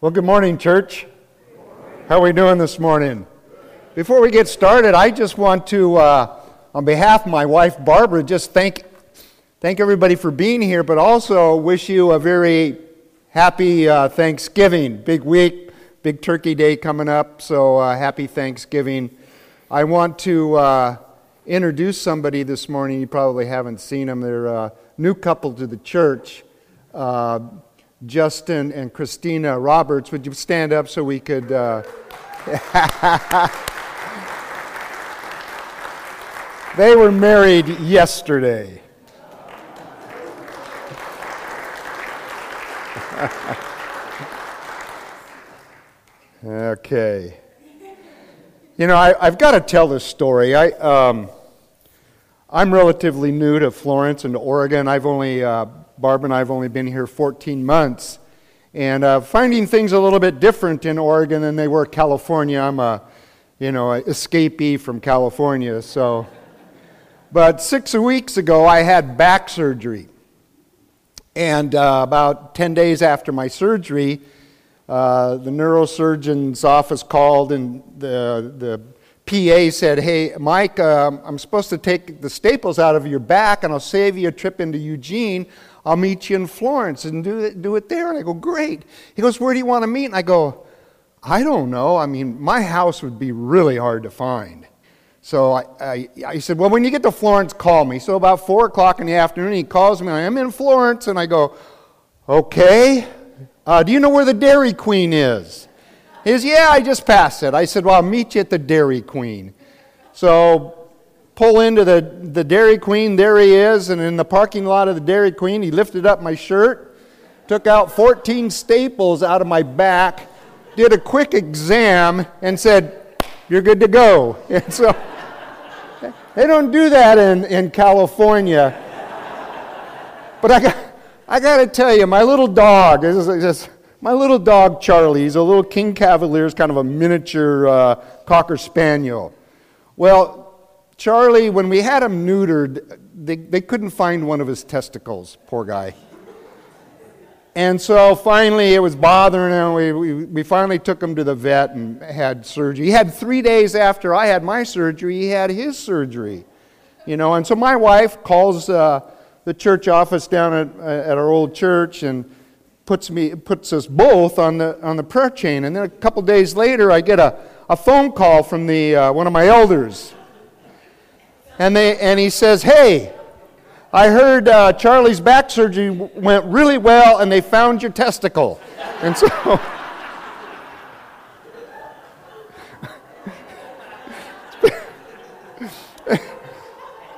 Well, good morning, church. How are we doing this morning? Before we get started, I just want to, uh, on behalf of my wife Barbara, just thank thank everybody for being here, but also wish you a very happy uh, Thanksgiving. Big week, big Turkey Day coming up, so uh, happy Thanksgiving. I want to uh, introduce somebody this morning. You probably haven't seen them. They're a new couple to the church. Justin and Christina Roberts. Would you stand up so we could? Uh... they were married yesterday. okay. You know, I, have got to tell this story. I, um, I'm relatively new to Florence and Oregon. I've only uh, Barb and I have only been here 14 months, and uh, finding things a little bit different in Oregon than they were in California. I'm a, you know, a escapee from California, so. But six weeks ago, I had back surgery, and uh, about 10 days after my surgery, uh, the neurosurgeon's office called, and the the PA said, Hey, Mike, um, I'm supposed to take the staples out of your back and I'll save you a trip into Eugene. I'll meet you in Florence and do it, do it there. And I go, Great. He goes, Where do you want to meet? And I go, I don't know. I mean, my house would be really hard to find. So I, I, I, said, Well, when you get to Florence, call me. So about 4 o'clock in the afternoon, he calls me. I'm in Florence. And I go, Okay. Uh, do you know where the Dairy Queen is? He says, Yeah, I just passed it. I said, Well, I'll meet you at the Dairy Queen. So pull into the, the Dairy Queen. There he is. And in the parking lot of the Dairy Queen, he lifted up my shirt, took out 14 staples out of my back, did a quick exam, and said, You're good to go. And so they don't do that in, in California. But I got, I got to tell you, my little dog, is just, my little dog Charlie, he's a little King Cavalier, is kind of a miniature uh, Cocker Spaniel. Well, Charlie, when we had him neutered, they, they couldn't find one of his testicles, poor guy. And so finally it was bothering him. We, we, we, finally took him to the vet and had surgery. He had three days after I had my surgery, he had his surgery. You know, and so my wife calls uh, the church office down at, at our old church and puts, me, puts us both on the, on the prayer chain. And then a couple days later, I get a, a phone call from the, uh, one of my elders and, they, and he says, Hey, I heard uh, Charlie's back surgery went really well and they found your testicle. And so.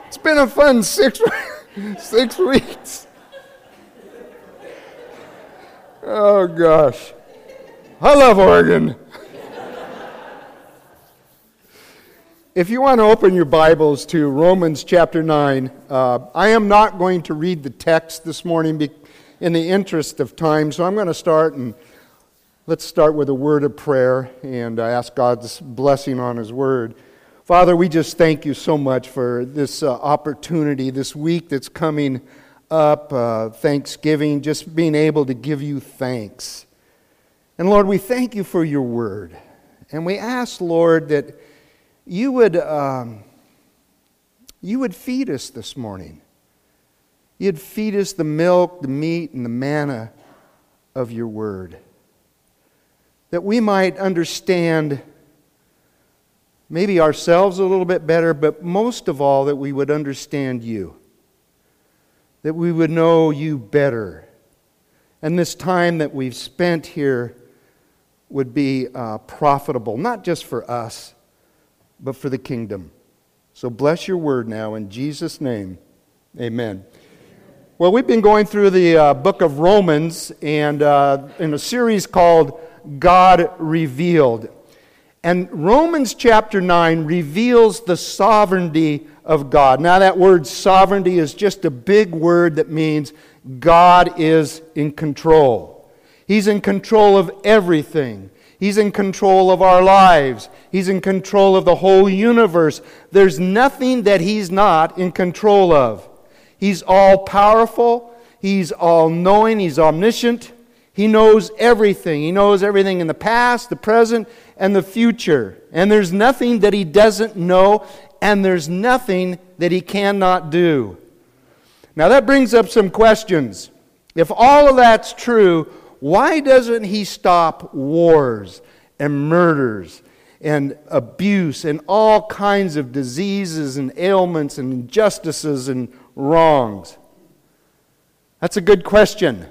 it's been a fun six, six weeks. Oh, gosh. I love Oregon. If you want to open your Bibles to Romans chapter 9, uh, I am not going to read the text this morning in the interest of time, so I'm going to start and let's start with a word of prayer and ask God's blessing on His word. Father, we just thank you so much for this uh, opportunity this week that's coming up, uh, Thanksgiving, just being able to give you thanks. And Lord, we thank you for your word. And we ask, Lord, that you would, um, you would feed us this morning. You'd feed us the milk, the meat, and the manna of your word. That we might understand maybe ourselves a little bit better, but most of all, that we would understand you. That we would know you better. And this time that we've spent here would be uh, profitable, not just for us but for the kingdom. So bless your word now in Jesus' name. Amen. Well, we've been going through the uh, book of Romans and uh, in a series called God Revealed. And Romans chapter 9 reveals the sovereignty of God. Now, that word sovereignty is just a big word that means God is in control. He's in control of everything. He's in control of our lives. He's in control of the whole universe. There's nothing that He's not in control of. He's all powerful. He's all knowing. He's omniscient. He knows everything. He knows everything in the past, the present, and the future. And there's nothing that he doesn't know, and there's nothing that he cannot do. Now, that brings up some questions. If all of that's true, why doesn't he stop wars and murders and abuse and all kinds of diseases and ailments and injustices and wrongs? That's a good question.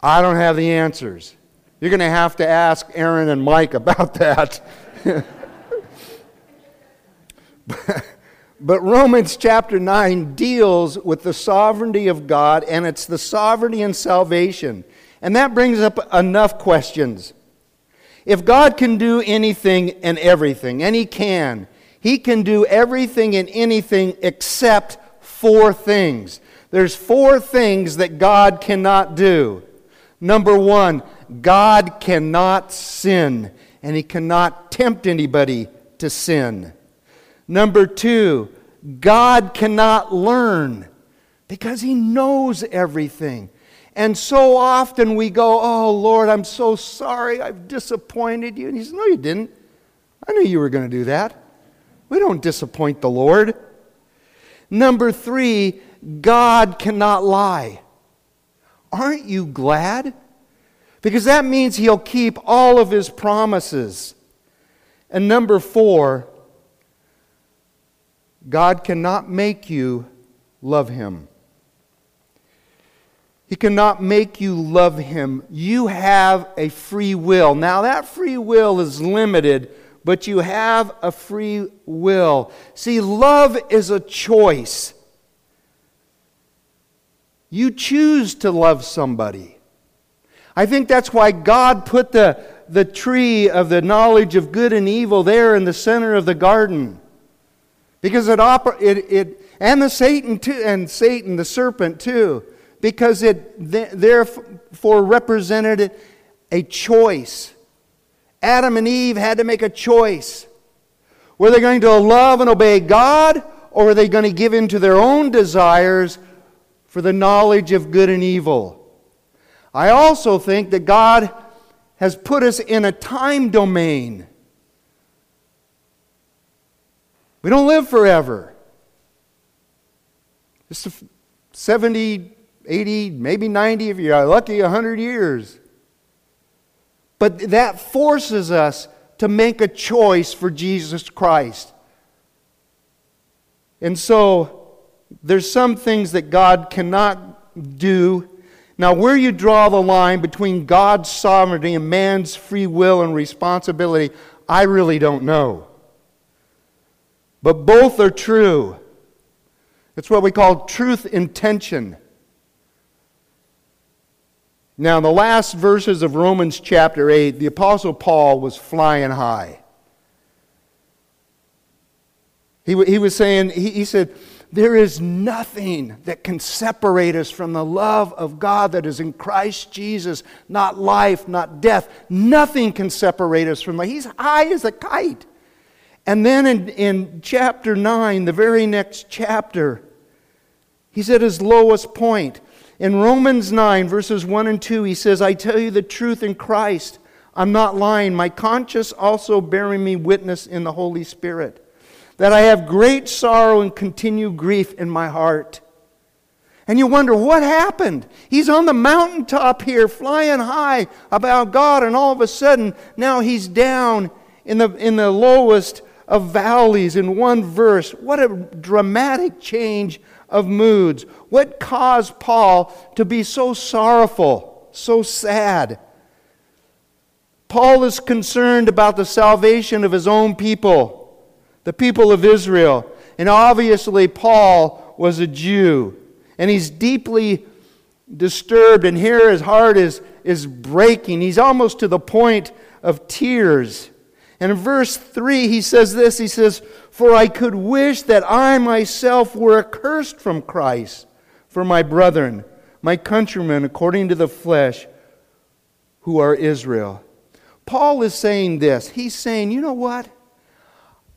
I don't have the answers. You're going to have to ask Aaron and Mike about that. but Romans chapter 9 deals with the sovereignty of God, and it's the sovereignty and salvation. And that brings up enough questions. If God can do anything and everything, and He can, He can do everything and anything except four things. There's four things that God cannot do. Number one, God cannot sin, and He cannot tempt anybody to sin. Number two, God cannot learn because He knows everything. And so often we go, Oh, Lord, I'm so sorry I've disappointed you. And He says, No, you didn't. I knew you were going to do that. We don't disappoint the Lord. Number three, God cannot lie. Aren't you glad? Because that means he'll keep all of his promises. And number four, God cannot make you love him. He cannot make you love him. You have a free will. Now, that free will is limited, but you have a free will. See, love is a choice. You choose to love somebody. I think that's why God put the, the tree of the knowledge of good and evil there in the center of the garden. Because it, oper- it, it and the Satan too, and Satan, the serpent too, because it therefore represented a choice. Adam and Eve had to make a choice. Were they going to love and obey God, or were they going to give in to their own desires for the knowledge of good and evil. I also think that God has put us in a time domain. We don't live forever. Just 70, 80, maybe 90, if you're lucky, 100 years. But that forces us to make a choice for Jesus Christ. And so, there's some things that God cannot do. Now, where you draw the line between God's sovereignty and man's free will and responsibility, I really don't know. But both are true. It's what we call truth intention. Now, in the last verses of Romans chapter 8, the Apostle Paul was flying high. He, he was saying, he, he said, there is nothing that can separate us from the love of God that is in Christ Jesus. Not life, not death. Nothing can separate us from that. He's high as a kite. And then in, in chapter 9, the very next chapter, he's at his lowest point. In Romans 9, verses 1 and 2, he says, I tell you the truth in Christ. I'm not lying. My conscience also bearing me witness in the Holy Spirit that I have great sorrow and continued grief in my heart. And you wonder, what happened? He's on the mountaintop here, flying high about God, and all of a sudden, now he's down in the, in the lowest of valleys in one verse. What a dramatic change of moods. What caused Paul to be so sorrowful, so sad? Paul is concerned about the salvation of his own people the people of Israel. And obviously, Paul was a Jew. And he's deeply disturbed, and here his heart is, is breaking. He's almost to the point of tears. And in verse 3, he says this He says, For I could wish that I myself were accursed from Christ for my brethren, my countrymen, according to the flesh, who are Israel. Paul is saying this. He's saying, You know what?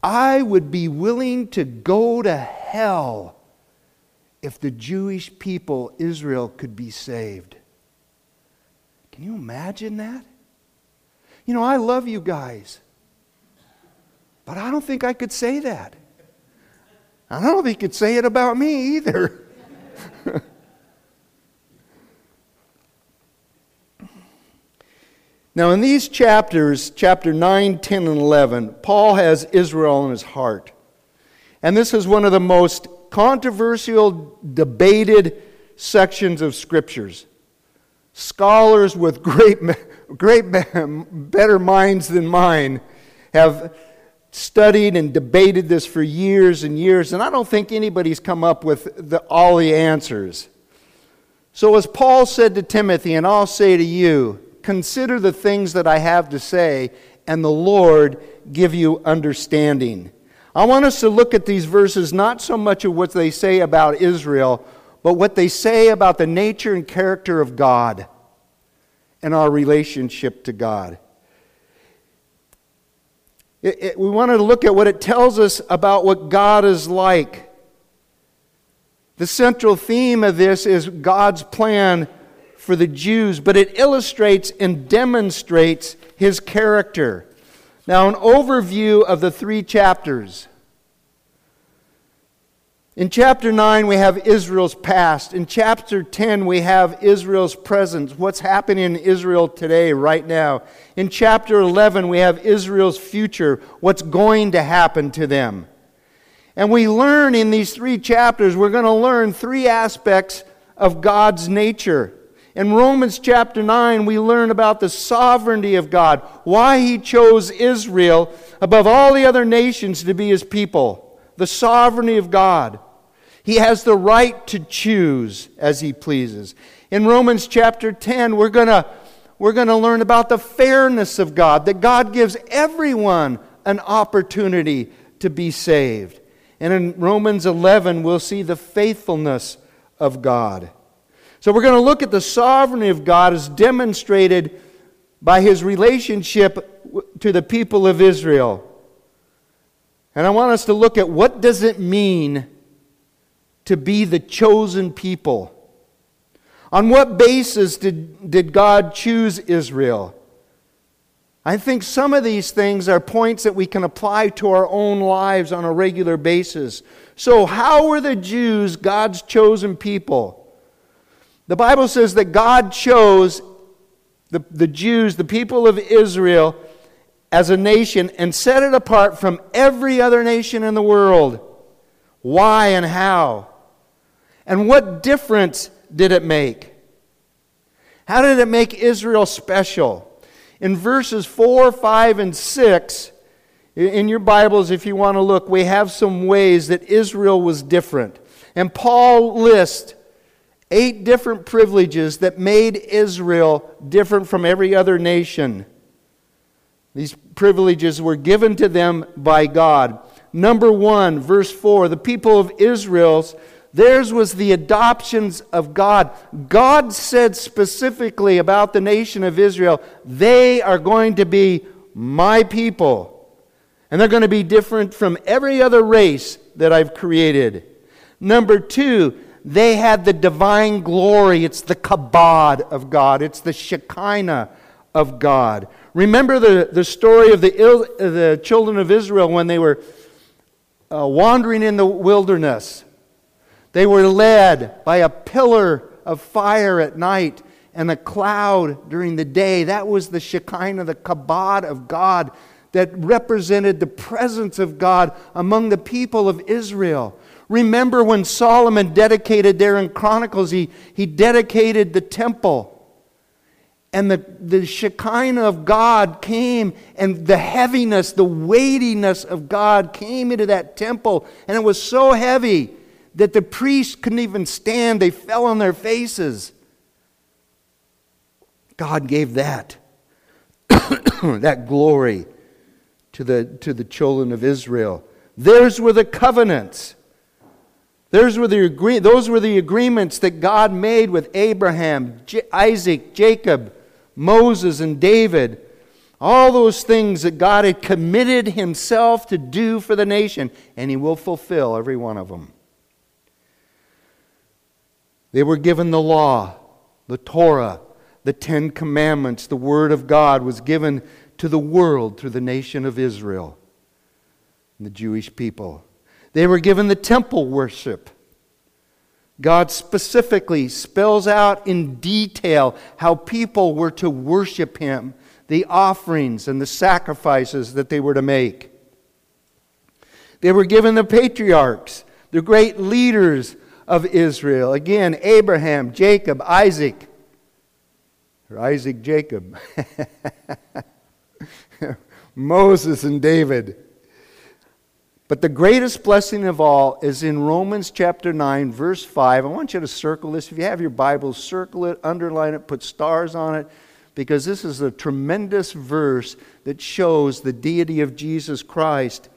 I would be willing to go to hell if the Jewish people, Israel, could be saved. Can you imagine that? You know, I love you guys, but I don't think I could say that. I don't think you could say it about me either. now, in these chapters, chapter 9, 10, and 11, Paul has Israel in his heart. And this is one of the most controversial, debated sections of scriptures. Scholars with great, great better minds than mine have studied and debated this for years and years, and I don't think anybody's come up with the, all the answers. So, as Paul said to Timothy, and I'll say to you, consider the things that I have to say, and the Lord give you understanding. I want us to look at these verses not so much of what they say about Israel, but what they say about the nature and character of God and our relationship to God. It, it, we wanted to look at what it tells us about what God is like. The central theme of this is God's plan for the Jews, but it illustrates and demonstrates his character. Now, an overview of the three chapters. In chapter 9, we have Israel's past. In chapter 10, we have Israel's present, what's happening in Israel today, right now. In chapter 11, we have Israel's future, what's going to happen to them. And we learn in these three chapters, we're going to learn three aspects of God's nature. In Romans chapter 9, we learn about the sovereignty of God, why He chose Israel above all the other nations to be His people, the sovereignty of God. He has the right to choose as he pleases. In Romans chapter 10, we're going to we're going to learn about the fairness of God, that God gives everyone an opportunity to be saved. And in Romans 11, we'll see the faithfulness of God. So we're going to look at the sovereignty of God as demonstrated by his relationship to the people of Israel. And I want us to look at what does it mean to be the chosen people. On what basis did, did God choose Israel? I think some of these things are points that we can apply to our own lives on a regular basis. So, how were the Jews God's chosen people? The Bible says that God chose the, the Jews, the people of Israel, as a nation and set it apart from every other nation in the world. Why and how? And what difference did it make? How did it make Israel special? In verses 4, 5, and 6, in your Bibles, if you want to look, we have some ways that Israel was different. And Paul lists eight different privileges that made Israel different from every other nation. These privileges were given to them by God. Number one, verse 4 the people of Israel's Theirs was the adoptions of God. God said specifically about the nation of Israel, they are going to be my people. And they're going to be different from every other race that I've created. Number two, they had the divine glory. It's the kabod of God, it's the Shekinah of God. Remember the, the story of the, the children of Israel when they were uh, wandering in the wilderness. They were led by a pillar of fire at night and a cloud during the day. That was the Shekinah, the kabod of God that represented the presence of God among the people of Israel. Remember when Solomon dedicated there in Chronicles, he, he dedicated the temple. And the, the Shekinah of God came, and the heaviness, the weightiness of God came into that temple. And it was so heavy that the priests couldn't even stand, they fell on their faces. God gave that, that glory to the, to the children of Israel. Theirs were the covenants. Those were, the those were the agreements that God made with Abraham, J- Isaac, Jacob, Moses, and David. All those things that God had committed Himself to do for the nation, and He will fulfill every one of them. They were given the law, the Torah, the Ten Commandments, the Word of God, was given to the world through the nation of Israel and the Jewish people. They were given the temple worship. God specifically spells out in detail how people were to worship Him, the offerings and the sacrifices that they were to make. They were given the patriarchs, the great leaders of Israel. Again, Abraham, Jacob, Isaac, or Isaac, Jacob, Moses, and David. But the greatest blessing of all is in Romans chapter 9, verse 5. I want you to circle this. If you have your Bible, circle it, underline it, put stars on it, because this is a tremendous verse that shows the deity of Jesus Christ.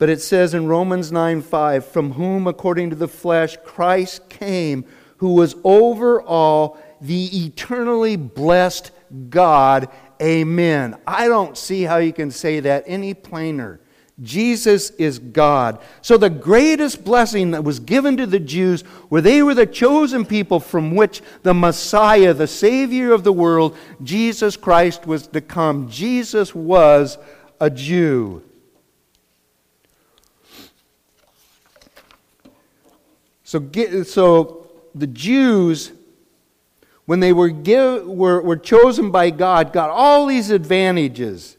But it says in Romans 9 5, from whom, according to the flesh, Christ came, who was over all the eternally blessed God. Amen. I don't see how you can say that any plainer. Jesus is God. So, the greatest blessing that was given to the Jews, where they were the chosen people from which the Messiah, the Savior of the world, Jesus Christ, was to come. Jesus was a Jew. So, so the Jews, when they were, give, were, were chosen by God, got all these advantages.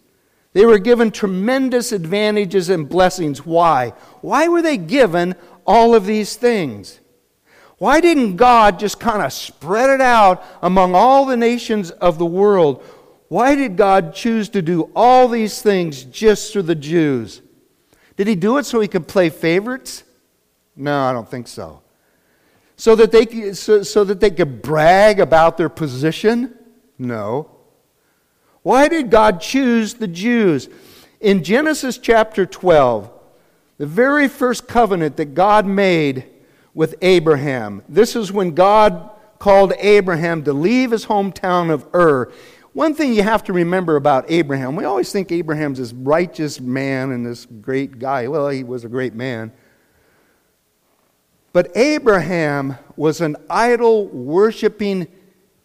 They were given tremendous advantages and blessings. Why? Why were they given all of these things? Why didn't God just kind of spread it out among all the nations of the world? Why did God choose to do all these things just for the Jews? Did he do it so he could play favorites? No, I don't think so. So that they, so, so that they could brag about their position? No. Why did God choose the Jews? In Genesis chapter 12, the very first covenant that God made with Abraham, this is when God called Abraham to leave his hometown of Ur. One thing you have to remember about Abraham, we always think Abraham's this righteous man and this great guy. Well, he was a great man. But Abraham was an idol worshiping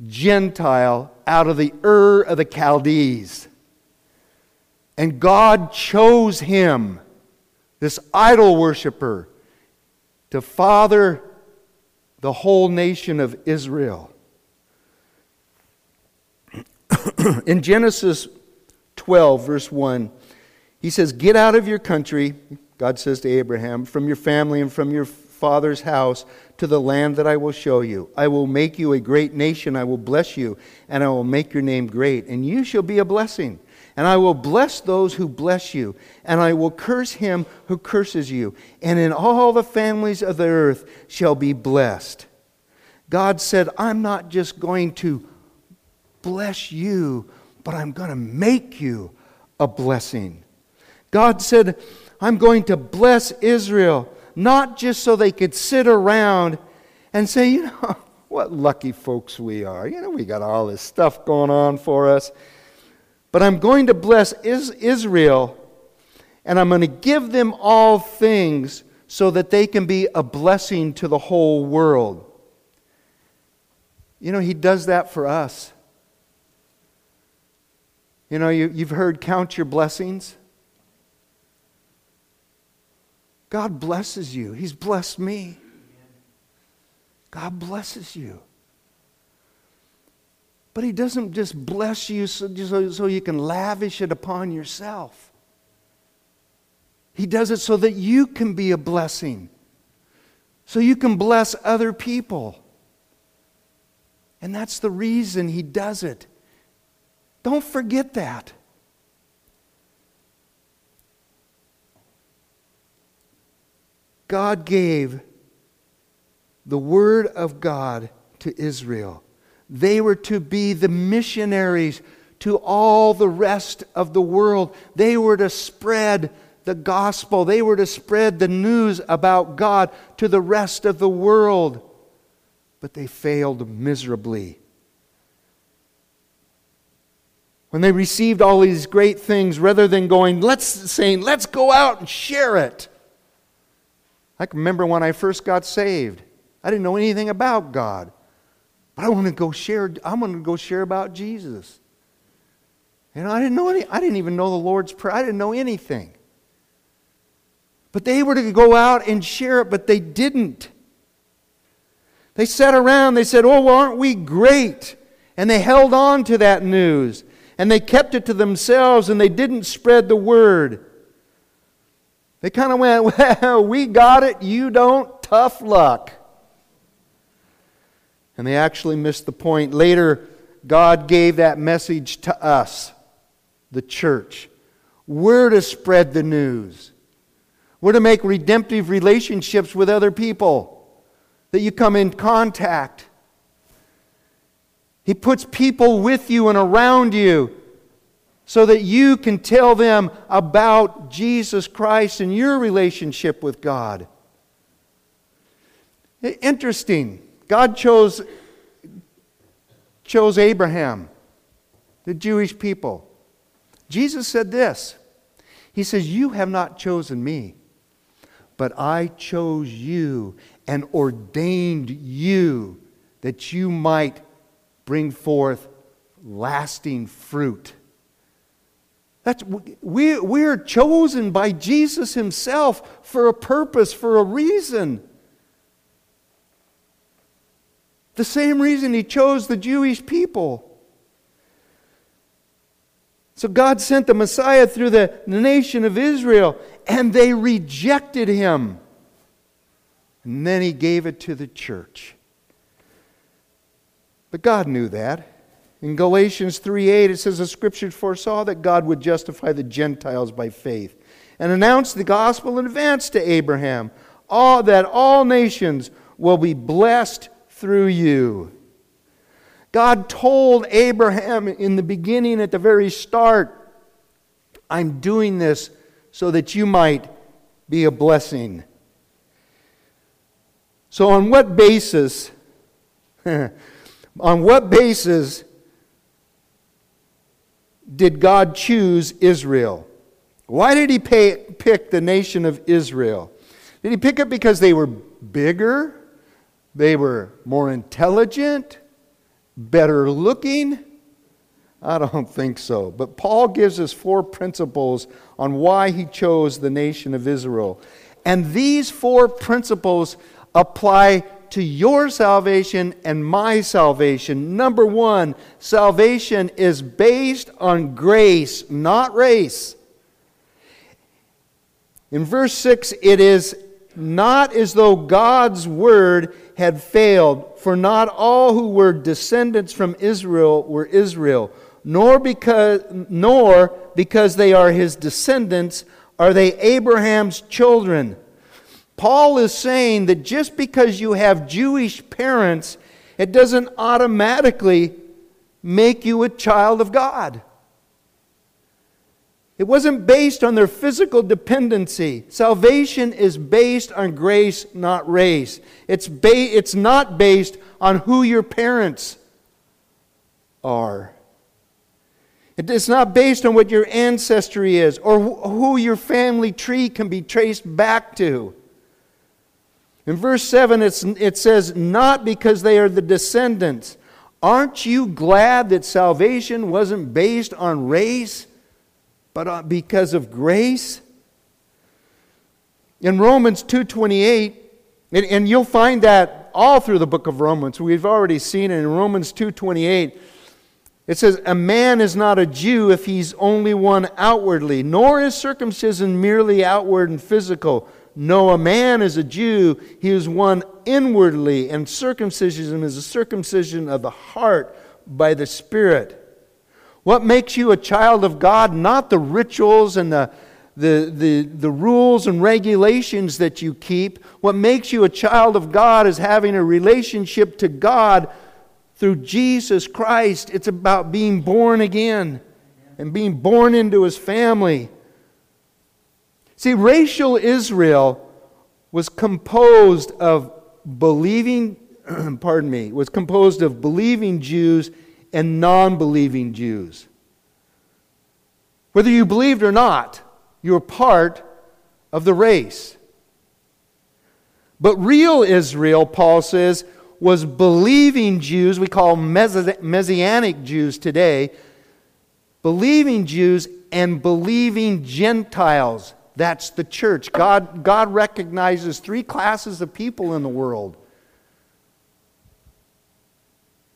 Gentile out of the Ur of the Chaldees. And God chose him, this idol worshiper, to father the whole nation of Israel. In Genesis 12, verse 1, he says, Get out of your country, God says to Abraham, from your family and from your father's house to the land that I will show you. I will make you a great nation. I will bless you, and I will make your name great, and you shall be a blessing. And I will bless those who bless you, and I will curse him who curses you. And in all the families of the earth shall be blessed. God said, I'm not just going to bless you, but I'm going to make you a blessing. God said, I'm going to bless Israel not just so they could sit around and say, you know, what lucky folks we are. You know, we got all this stuff going on for us. But I'm going to bless Israel, and I'm going to give them all things so that they can be a blessing to the whole world. You know, He does that for us. You know, you, you've heard count your blessings. God blesses you. He's blessed me. God blesses you. But He doesn't just bless you so, so, you can lavish it upon yourself. He does it so that you can be a blessing, so you can bless other people. And that's the reason He does it. Don't forget that. God gave the Word of God to Israel. They were to be the missionaries to all the rest of the world. They were to spread the gospel, they were to spread the news about God to the rest of the world. But they failed miserably. When they received all these great things, rather than going, let's saying, let's go out and share it I can remember when I first got saved. I didn't know anything about God. But I want to go share, I'm going to go share about Jesus. You know, I didn't know any, I didn't even know the Lord's Prayer. I didn't know anything. But they were to go out and share it, but they didn't. They sat around, they said, Oh, well, aren't we great? And they held on to that news. And they kept it to themselves and they didn't spread the word. They kind of went, Well, we got it, you don't, tough luck. And they actually missed the point. Later, God gave that message to us, the church. We're to spread the news. We're to make redemptive relationships with other people that you come in contact. He puts people with you and around you so that you can tell them about Jesus Christ and your relationship with God. Interesting. God chose, chose Abraham, the Jewish people. Jesus said this He says, You have not chosen me, but I chose you and ordained you that you might bring forth lasting fruit. That's, we, we're chosen by Jesus Himself for a purpose, for a reason. The same reason He chose the Jewish people. So God sent the Messiah through the nation of Israel, and they rejected Him. And then he gave it to the church. But God knew that. In Galatians 3:8 it says the scripture foresaw that God would justify the Gentiles by faith and announced the gospel in advance to Abraham, all that all nations will be blessed through you. God told Abraham in the beginning at the very start, I'm doing this so that you might be a blessing. So, on what basis, on what basis did God choose Israel? Why did he pay, pick the nation of Israel? Did he pick it because they were bigger? They were more intelligent? Better looking? I don't think so. But Paul gives us four principles on why he chose the nation of Israel. And these four principles apply to your salvation and my salvation. Number one, salvation is based on grace, not race. In verse 6, it is not as though God's word had failed, for not all who were descendants from Israel were Israel, nor because, nor because they are his descendants are they Abraham's children. Paul is saying that just because you have Jewish parents, it doesn't automatically make you a child of God. It wasn't based on their physical dependency. Salvation is based on grace, not race. It's, ba- it's not based on who your parents are. It's not based on what your ancestry is or who your family tree can be traced back to. In verse 7, it says, Not because they are the descendants. Aren't you glad that salvation wasn't based on race, but because of grace? In Romans 2.28, and, and you'll find that all through the book of Romans. We've already seen it in Romans 2.28. It says, A man is not a Jew if he's only one outwardly, nor is circumcision merely outward and physical no, a man is a Jew, he is one inwardly, and circumcision is a circumcision of the heart by the Spirit. What makes you a child of God? Not the rituals and the, the, the, the rules and regulations that you keep. What makes you a child of God is having a relationship to God through Jesus Christ. It's about being born again and being born into his family. See, racial Israel was composed of believing, pardon me, was composed of believing Jews and non believing Jews. Whether you believed or not, you were part of the race. But real Israel, Paul says, was believing Jews, we call Messianic Jews today, believing Jews and believing Gentiles. That's the church. God, God recognizes three classes of people in the world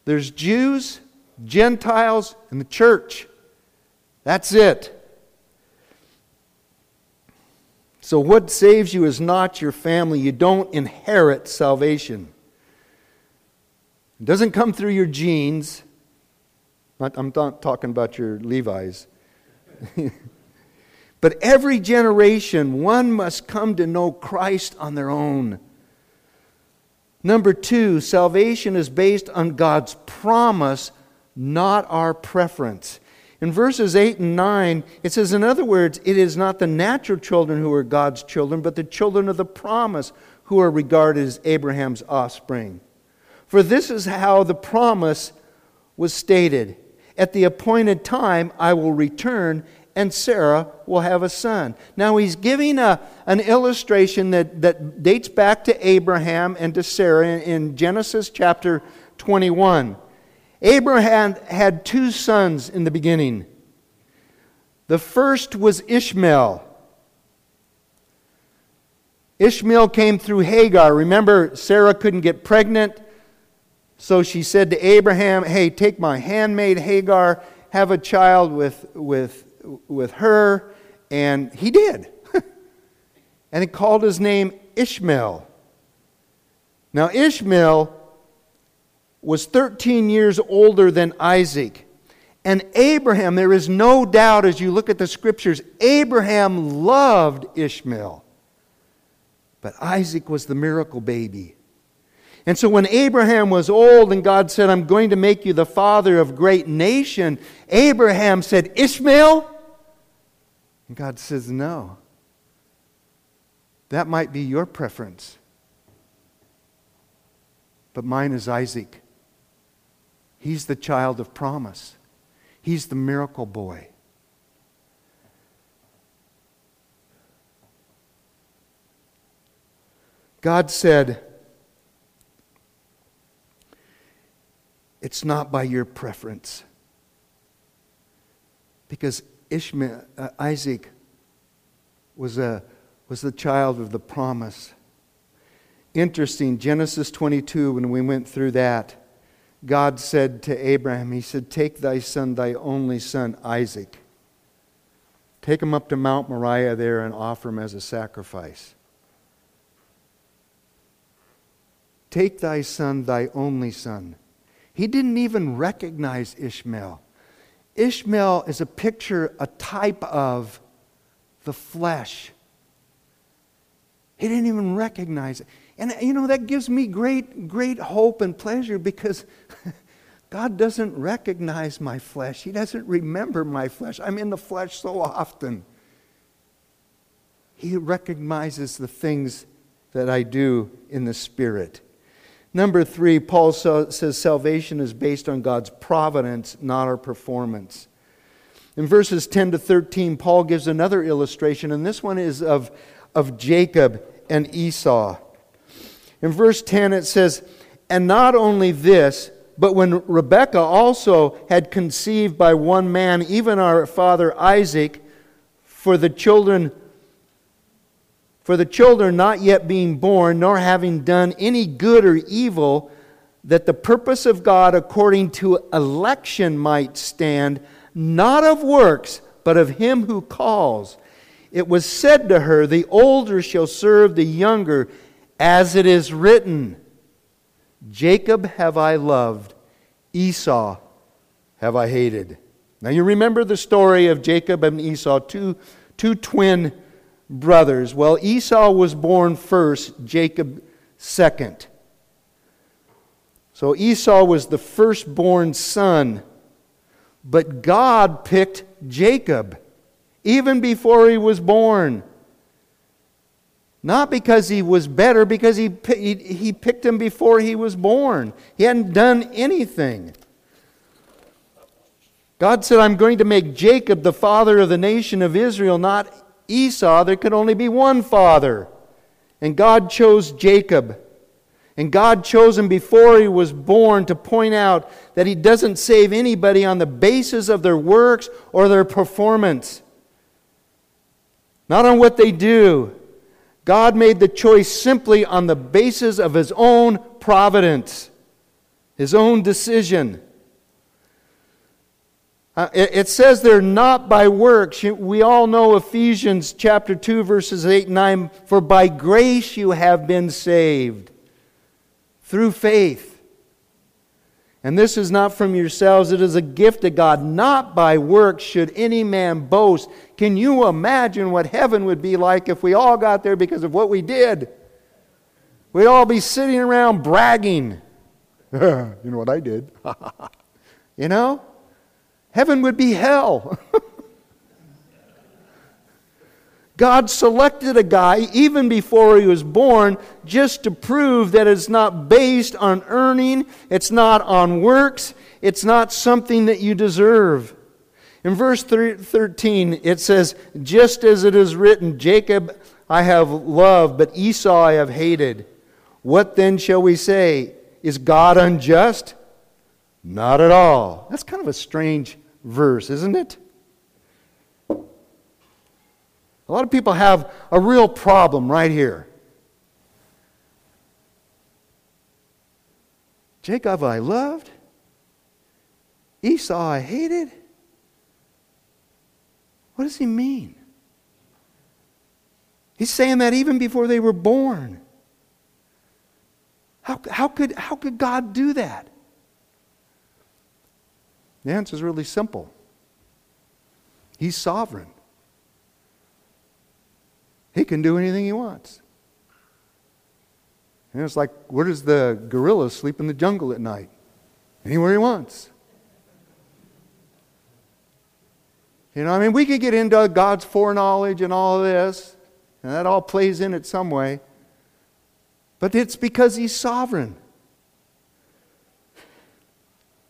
there's Jews, Gentiles, and the church. That's it. So, what saves you is not your family. You don't inherit salvation. It doesn't come through your genes. I'm not talking about your Levi's. but every generation, one must come to know Christ on their own. Number two, salvation is based on God's promise, not our preference. In verses 8 and 9, it says, In other words, it is not the natural children who are God's children, but the children of the promise who are regarded as Abraham's offspring. For this is how the promise was stated At the appointed time, I will return, and Sarah will have a son. Now, he's giving a, an illustration that, that dates back to Abraham and to Sarah in, in Genesis chapter 21. Abraham had two sons in the beginning. The first was Ishmael. Ishmael came through Hagar. Remember, Sarah couldn't get pregnant, so she said to Abraham, Hey, take my handmaid Hagar, have a child with, with, with her. And he did. and he called his name Ishmael. Now, Ishmael was 13 years older than Isaac. And Abraham, there is no doubt as you look at the scriptures, Abraham loved Ishmael. But Isaac was the miracle baby. And so when Abraham was old and God said, I'm going to make you the father of great nation, Abraham said, Ishmael? And God says, No. That might be your preference. But mine is Isaac. He's the child of promise, He's the miracle boy. God said, It's not by your preference. Because Ishmael, uh, Isaac was, a, was the child of the promise. Interesting, Genesis 22, when we went through that, God said to Abraham, He said, Take thy son, thy only son, Isaac. Take him up to Mount Moriah there and offer him as a sacrifice. Take thy son, thy only son. He didn't even recognize Ishmael. Ishmael is a picture, a type of the flesh. He didn't even recognize it. And, uh, you know, that gives me great, great hope and pleasure because God doesn't recognize my flesh. He doesn't remember my flesh. I'm in the flesh so often. He recognizes the things that I do in the Spirit. Number three, Paul says salvation is based on God's providence, not our performance. In verses 10 to 13, Paul gives another illustration, and this one is of, of Jacob and Esau. In verse 10, it says, And not only this, but when Rebekah also had conceived by one man, even our father Isaac, for the children for the children not yet being born, nor having done any good or evil, that the purpose of God according to election might stand, not of works, but of him who calls. It was said to her, The older shall serve the younger, as it is written, Jacob have I loved, Esau have I hated. Now you remember the story of Jacob and Esau, two, two twin brothers. Well, Esau was born first, Jacob second. So Esau was the firstborn son, but God picked Jacob even before he was born. Not because he was better, because he, he, he picked him before he was born. He hadn't done anything. God said, I'm going to make Jacob the father of the nation of Israel, not Esau. There could only be one father. And God chose Jacob. And God chose him before he was born to point out that he doesn't save anybody on the basis of their works or their performance, not on what they do. God made the choice simply on the basis of his own providence, his own decision. Uh, it, it, says they're not by works. We all know Ephesians chapter 2, verses 8 and 9 For by grace you have been saved through faith. And this is not from yourselves, it is a gift of God, not by works should any man boast. Can you imagine what heaven would be like if we all got there because of what we did? We'd all be sitting around bragging. you know what I did? you know? Heaven would be hell. God selected a guy even before he was born just to prove that it's not based on earning, it's not on works, it's not something that you deserve. In verse 13, it says, Just as it is written, Jacob I have loved, but Esau I have hated. What then shall we say? Is God unjust? Not at all. That's kind of a strange verse, isn't it? A lot of people have a real problem right here. Jacob I loved, Esau I hated. What does he mean? He's saying that even before they were born. How, how, could, how could God do that? The answer is really simple He's sovereign. He can do anything he wants. And it's like, where does the gorilla sleep in the jungle at night? Anywhere he wants. You know, I mean, we could get into God's foreknowledge and all of this, and that all plays in it some way. But it's because he's sovereign.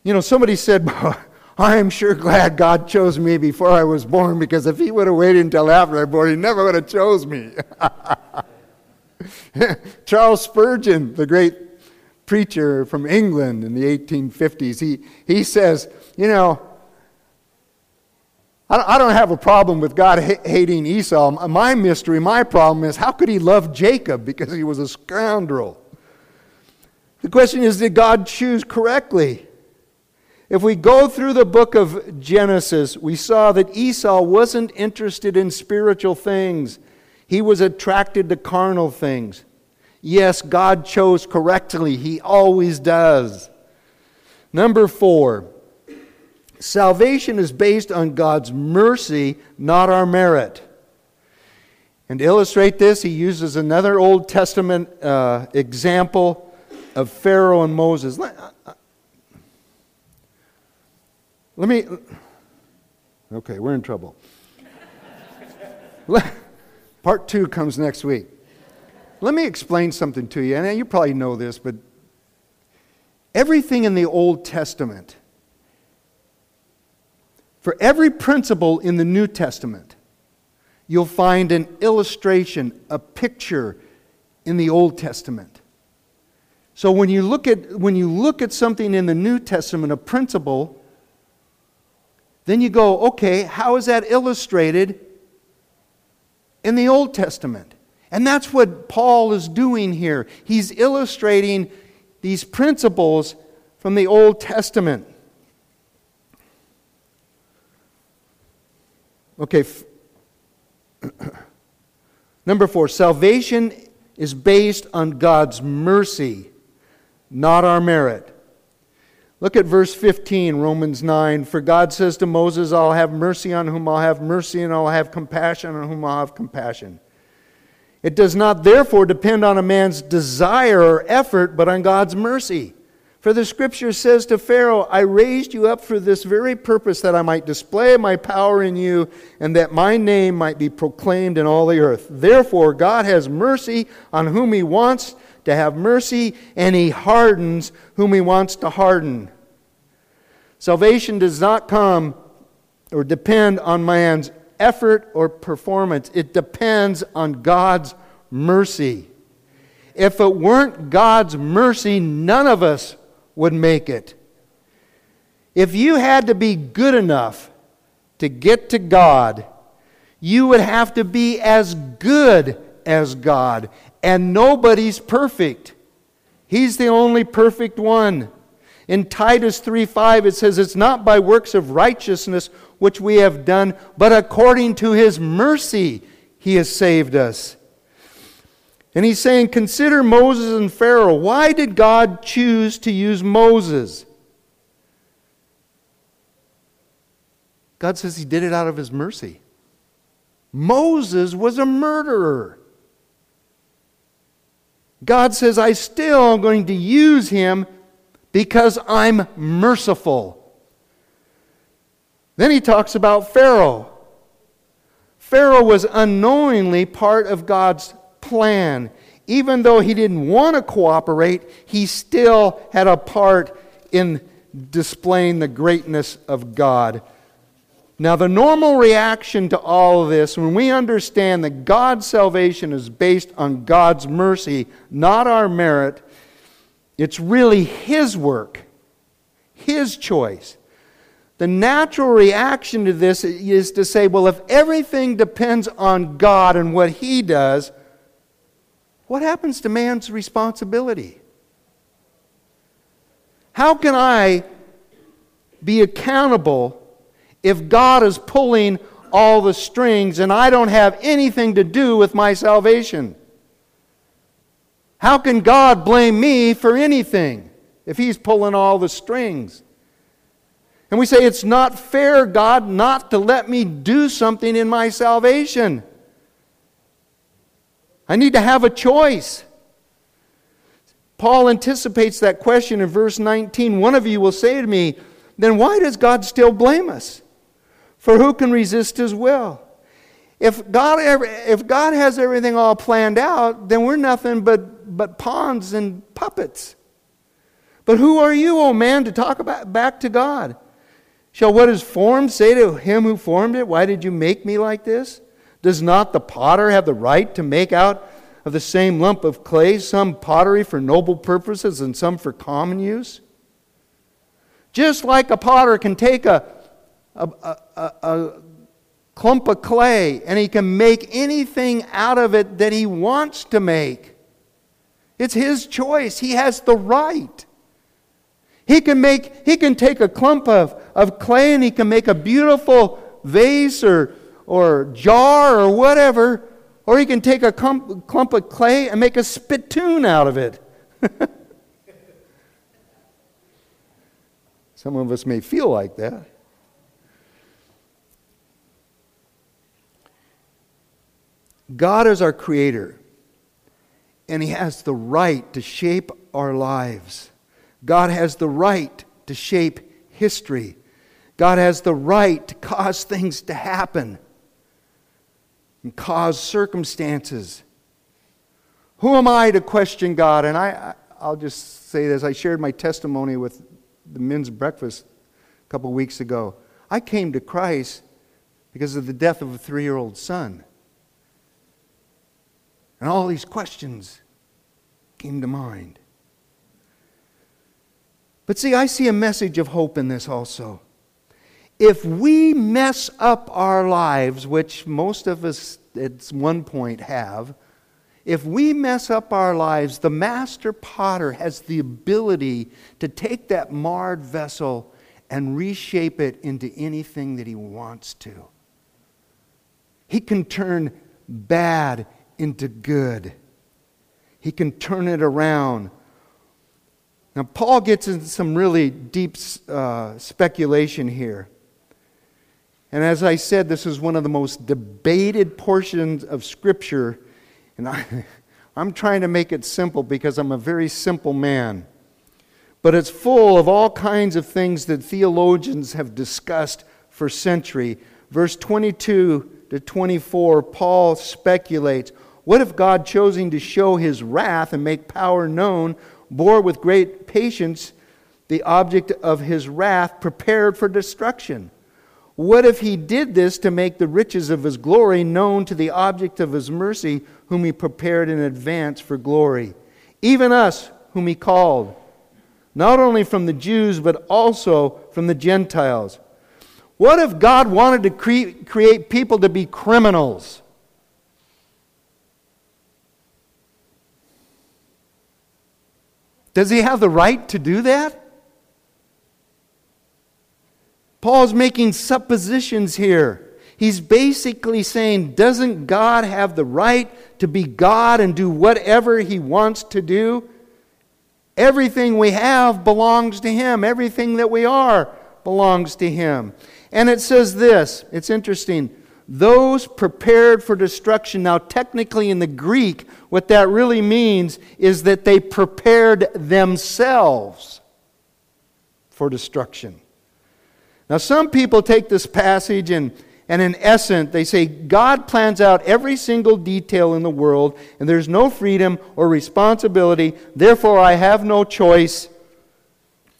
You know, somebody said, I am sure glad God chose me before I was born because if He would have waited until after I was born, He never would have chose me. Charles Spurgeon, the great preacher from England in the 1850s, he, he says, You know, I don't have a problem with God hating Esau. My mystery, my problem is how could he love Jacob because he was a scoundrel? The question is, did God choose correctly? If we go through the book of Genesis, we saw that Esau wasn't interested in spiritual things, he was attracted to carnal things. Yes, God chose correctly, He always does. Number four, salvation is based on God's mercy, not our merit. And to illustrate this, he uses another Old Testament uh, example of Pharaoh and Moses. Let me. Okay, we're in trouble. Part two comes next week. Let me explain something to you, and you probably know this, but everything in the Old Testament, for every principle in the New Testament, you'll find an illustration, a picture in the Old Testament. So when you look at, when you look at something in the New Testament, a principle, then you go, okay, how is that illustrated in the Old Testament? And that's what Paul is doing here. He's illustrating these principles from the Old Testament. Okay. Number four, salvation is based on God's mercy, not our merit. Look at verse 15, Romans 9. For God says to Moses, I'll have mercy on whom I'll have mercy, and I'll have compassion on whom I'll have compassion. It does not therefore depend on a man's desire or effort, but on God's mercy. For the scripture says to Pharaoh, I raised you up for this very purpose, that I might display my power in you, and that my name might be proclaimed in all the earth. Therefore, God has mercy on whom he wants to have mercy, and he hardens whom he wants to harden. Salvation does not come or depend on man's effort or performance, it depends on God's mercy. if it weren't God's mercy, none of us would make it. If you had to be good enough to get to God, you would have to be as good as God. And nobody's perfect. He's the only perfect one. In Titus 3:5 it says it's not by works of righteousness which we have done, but according to his mercy he has saved us. And he's saying, Consider Moses and Pharaoh. Why did God choose to use Moses? God says he did it out of his mercy. Moses was a murderer. God says, I still am going to use him because I'm merciful. Then he talks about Pharaoh. Pharaoh was unknowingly part of God's plan. Even though he didn't want to cooperate, he still had a part in displaying the greatness of God. Now, the normal reaction to all of this, when we understand that God's salvation is based on God's mercy, not our merit, it's really His work, His choice. The natural reaction to this is to say, well, if everything depends on God and what He does, what happens to man's responsibility? How can I be accountable if God is pulling all the strings and I don't have anything to do with my salvation? How can God blame me for anything if He's pulling all the strings? And we say, It's not fair, God, not to let me do something in my salvation. I need to have a choice. Paul anticipates that question in verse 19. One of you will say to me, Then why does God still blame us? For who can resist his will? If God, ever, if God has everything all planned out, then we're nothing but, but pawns and puppets. But who are you, O oh man, to talk about, back to God? Shall what is formed say to him who formed it, Why did you make me like this? Does not the potter have the right to make out of the same lump of clay some pottery for noble purposes and some for common use? Just like a potter can take a a, a, a, clump of clay and he can make anything out of it that he wants to make. It's his choice. He has the right. He can make he can take a clump of, of clay and he can make a beautiful vase or or jar or whatever, or he can take a clump, clump of clay and make a spittoon out of it. Some of us may feel like that. God is our creator, and He has the right to shape our lives. God has the right to shape history. God has the right to cause things to happen and cause circumstances. Who am I to question God? And I, I'll just say this I shared my testimony with the men's breakfast a couple weeks ago. I came to Christ because of the death of a three year old son. And all these questions came to mind. But see, I see a message of hope in this also. If we mess up our lives, which most of us at one point have, if we mess up our lives, the master potter has the ability to take that marred vessel and reshape it into anything that he wants to. He can turn bad into good. He can turn it around. Now, Paul gets into some really deep uh, speculation here. And as I said, this is one of the most debated portions of Scripture. And I, I'm trying to make it simple because I'm a very simple man. But it's full of all kinds of things that theologians have discussed for centuries. Verse 22 to 24, Paul speculates what if God, choosing to show his wrath and make power known, bore with great patience the object of his wrath prepared for destruction? What if he did this to make the riches of his glory known to the object of his mercy, whom he prepared in advance for glory? even us whom he called, not only from the Jews, but also from the Gentiles. What if God wanted to cre- create people to be criminals? Does he have the right to do that? Paul's making suppositions here. He's basically saying, doesn't God have the right to be God and do whatever he wants to do? Everything we have belongs to him. Everything that we are belongs to him. And it says this it's interesting. Those prepared for destruction. Now, technically, in the Greek, what that really means is that they prepared themselves for destruction. Now, some people take this passage and, and in essence, they say God plans out every single detail in the world, and there's no freedom or responsibility. Therefore, I have no choice.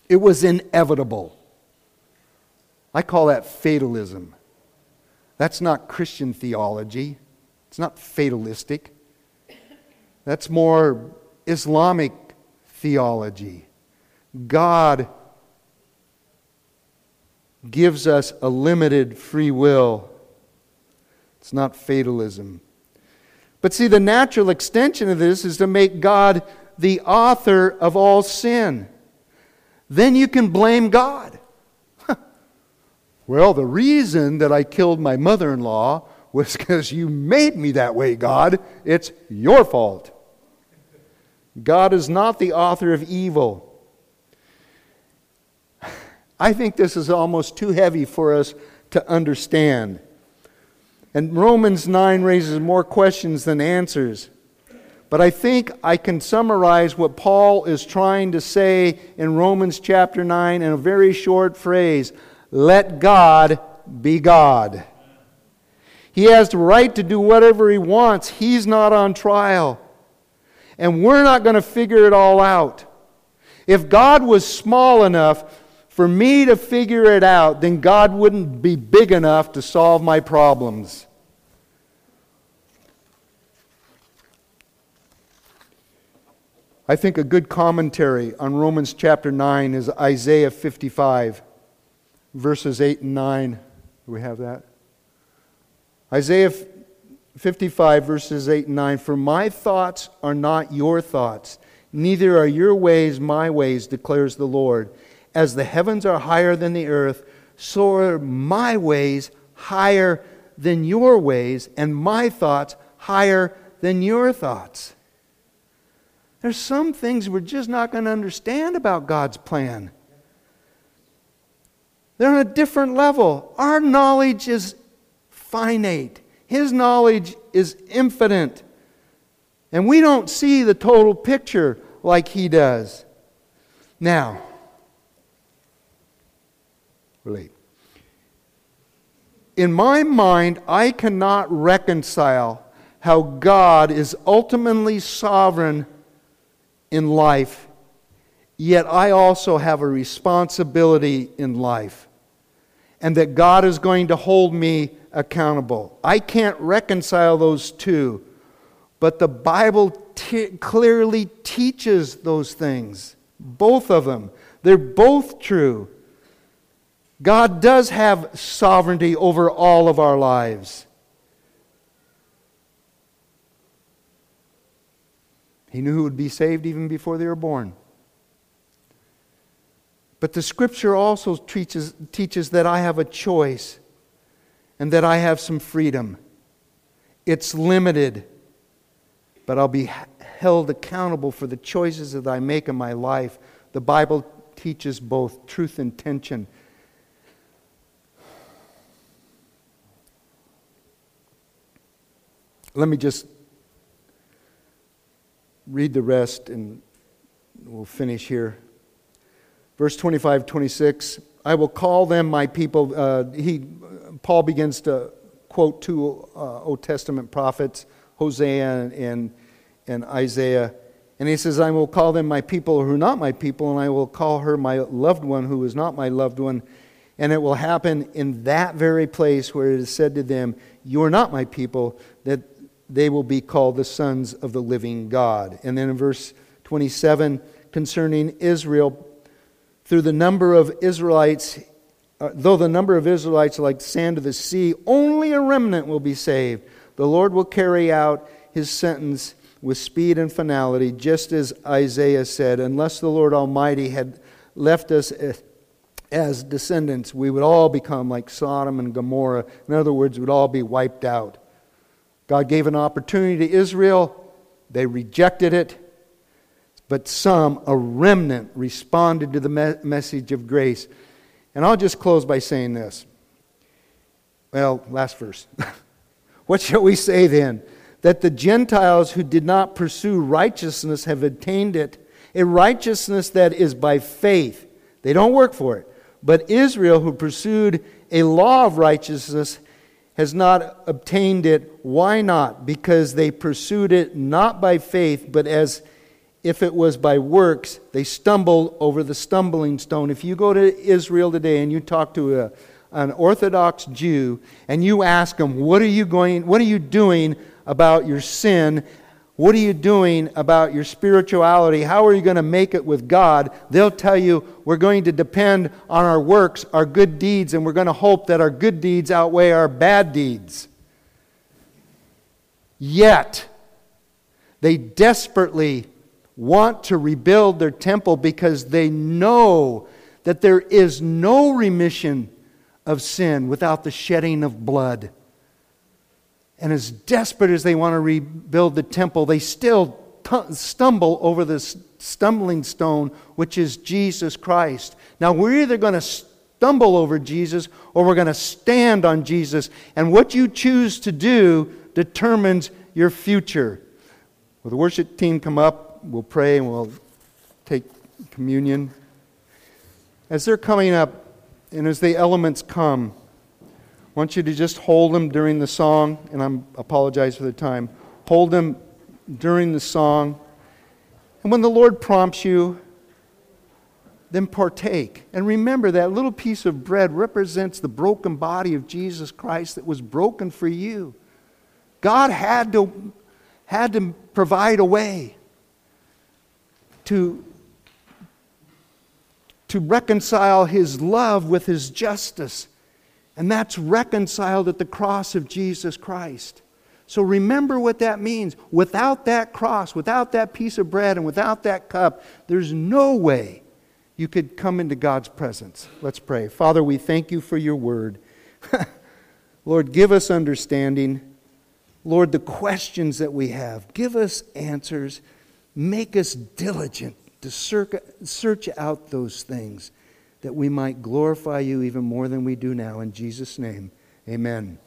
It was inevitable. I call that fatalism. That's not Christian theology, it's not fatalistic. That's more Islamic theology. God gives us a limited free will. It's not fatalism. But see, the natural extension of this is to make God the author of all sin. Then you can blame God. Well, the reason that I killed my mother in law was because you made me that way, God. It's your fault. God is not the author of evil. I think this is almost too heavy for us to understand. And Romans 9 raises more questions than answers. But I think I can summarize what Paul is trying to say in Romans chapter 9 in a very short phrase let God be God. He has the right to do whatever he wants, he's not on trial. And we're not going to figure it all out. If God was small enough for me to figure it out, then God wouldn't be big enough to solve my problems. I think a good commentary on Romans chapter 9 is Isaiah 55, verses 8 and 9. Do we have that? Isaiah 55, verses 8 and 9. For my thoughts are not your thoughts, neither are your ways my ways, declares the Lord. As the heavens are higher than the earth, so are my ways higher than your ways, and my thoughts higher than your thoughts. There's some things we're just not going to understand about God's plan. They're on a different level. Our knowledge is finite, His knowledge is infinite. And we don't see the total picture like He does. Now, relate. In my mind, I cannot reconcile how God is ultimately sovereign in life, yet I also have a responsibility in life, and that God is going to hold me accountable. I can't reconcile those two, but the Bible t- clearly teaches those things, both of them. They're both true. God does have sovereignty over all of our lives. He knew who would be saved even before they were born. But the scripture also teaches, teaches that I have a choice and that I have some freedom. It's limited, but I'll be held accountable for the choices that I make in my life. The Bible teaches both truth and tension. Let me just read the rest and we'll finish here. Verse 25, 26. I will call them my people. Uh, he, Paul begins to quote two uh, Old Testament prophets, Hosea and, and, and Isaiah. And he says, I will call them my people who are not my people, and I will call her my loved one who is not my loved one. And it will happen in that very place where it is said to them, You are not my people, that they will be called the sons of the living God. And then in verse 27 concerning Israel. Through the number of Israelites, uh, though the number of Israelites are like sand of the sea, only a remnant will be saved. The Lord will carry out his sentence with speed and finality, just as Isaiah said, unless the Lord Almighty had left us as descendants, we would all become like Sodom and Gomorrah. In other words, we'd all be wiped out. God gave an opportunity to Israel, they rejected it, but some, a remnant, responded to the me- message of grace. And I'll just close by saying this. Well, last verse. what shall we say then? that the Gentiles who did not pursue righteousness have attained it, a righteousness that is by faith. They don't work for it. But Israel, who pursued a law of righteousness, has not obtained it. Why not? Because they pursued it not by faith, but as if it was by works, they stumble over the stumbling stone. If you go to Israel today and you talk to a, an Orthodox Jew and you ask them, "What are you going? What are you doing about your sin. What are you doing about your spirituality? How are you going to make it with God? They'll tell you we're going to depend on our works, our good deeds, and we're going to hope that our good deeds outweigh our bad deeds. Yet, they desperately want to rebuild their temple because they know that there is no remission of sin without the shedding of blood. And as desperate as they want to rebuild the temple, they still t- stumble over this stumbling stone, which is Jesus Christ. Now, we're either going to stumble over Jesus or we're going to stand on Jesus. And what you choose to do determines your future. Will the worship team come We'll pray and we'll take communion. As they're coming up, and as the elements come, I want you to just hold them during the song, and I apologize for the time. Hold them during the song. And when the Lord prompts you, then partake. And remember that little piece of bread represents the broken body of Jesus Christ that was broken for you. God had to, had to provide a way to, to reconcile his love with his justice. And that's reconciled at the cross of Jesus Christ. So remember what that means. Without that cross, without that piece of bread, and without that cup, there's no way you could come into God's presence. Let's pray. Father, we thank you for your word. Lord, give us understanding. Lord, the questions that we have, give us answers. Make us diligent to search out those things that we might glorify you even more than we do now. In Jesus' name, amen.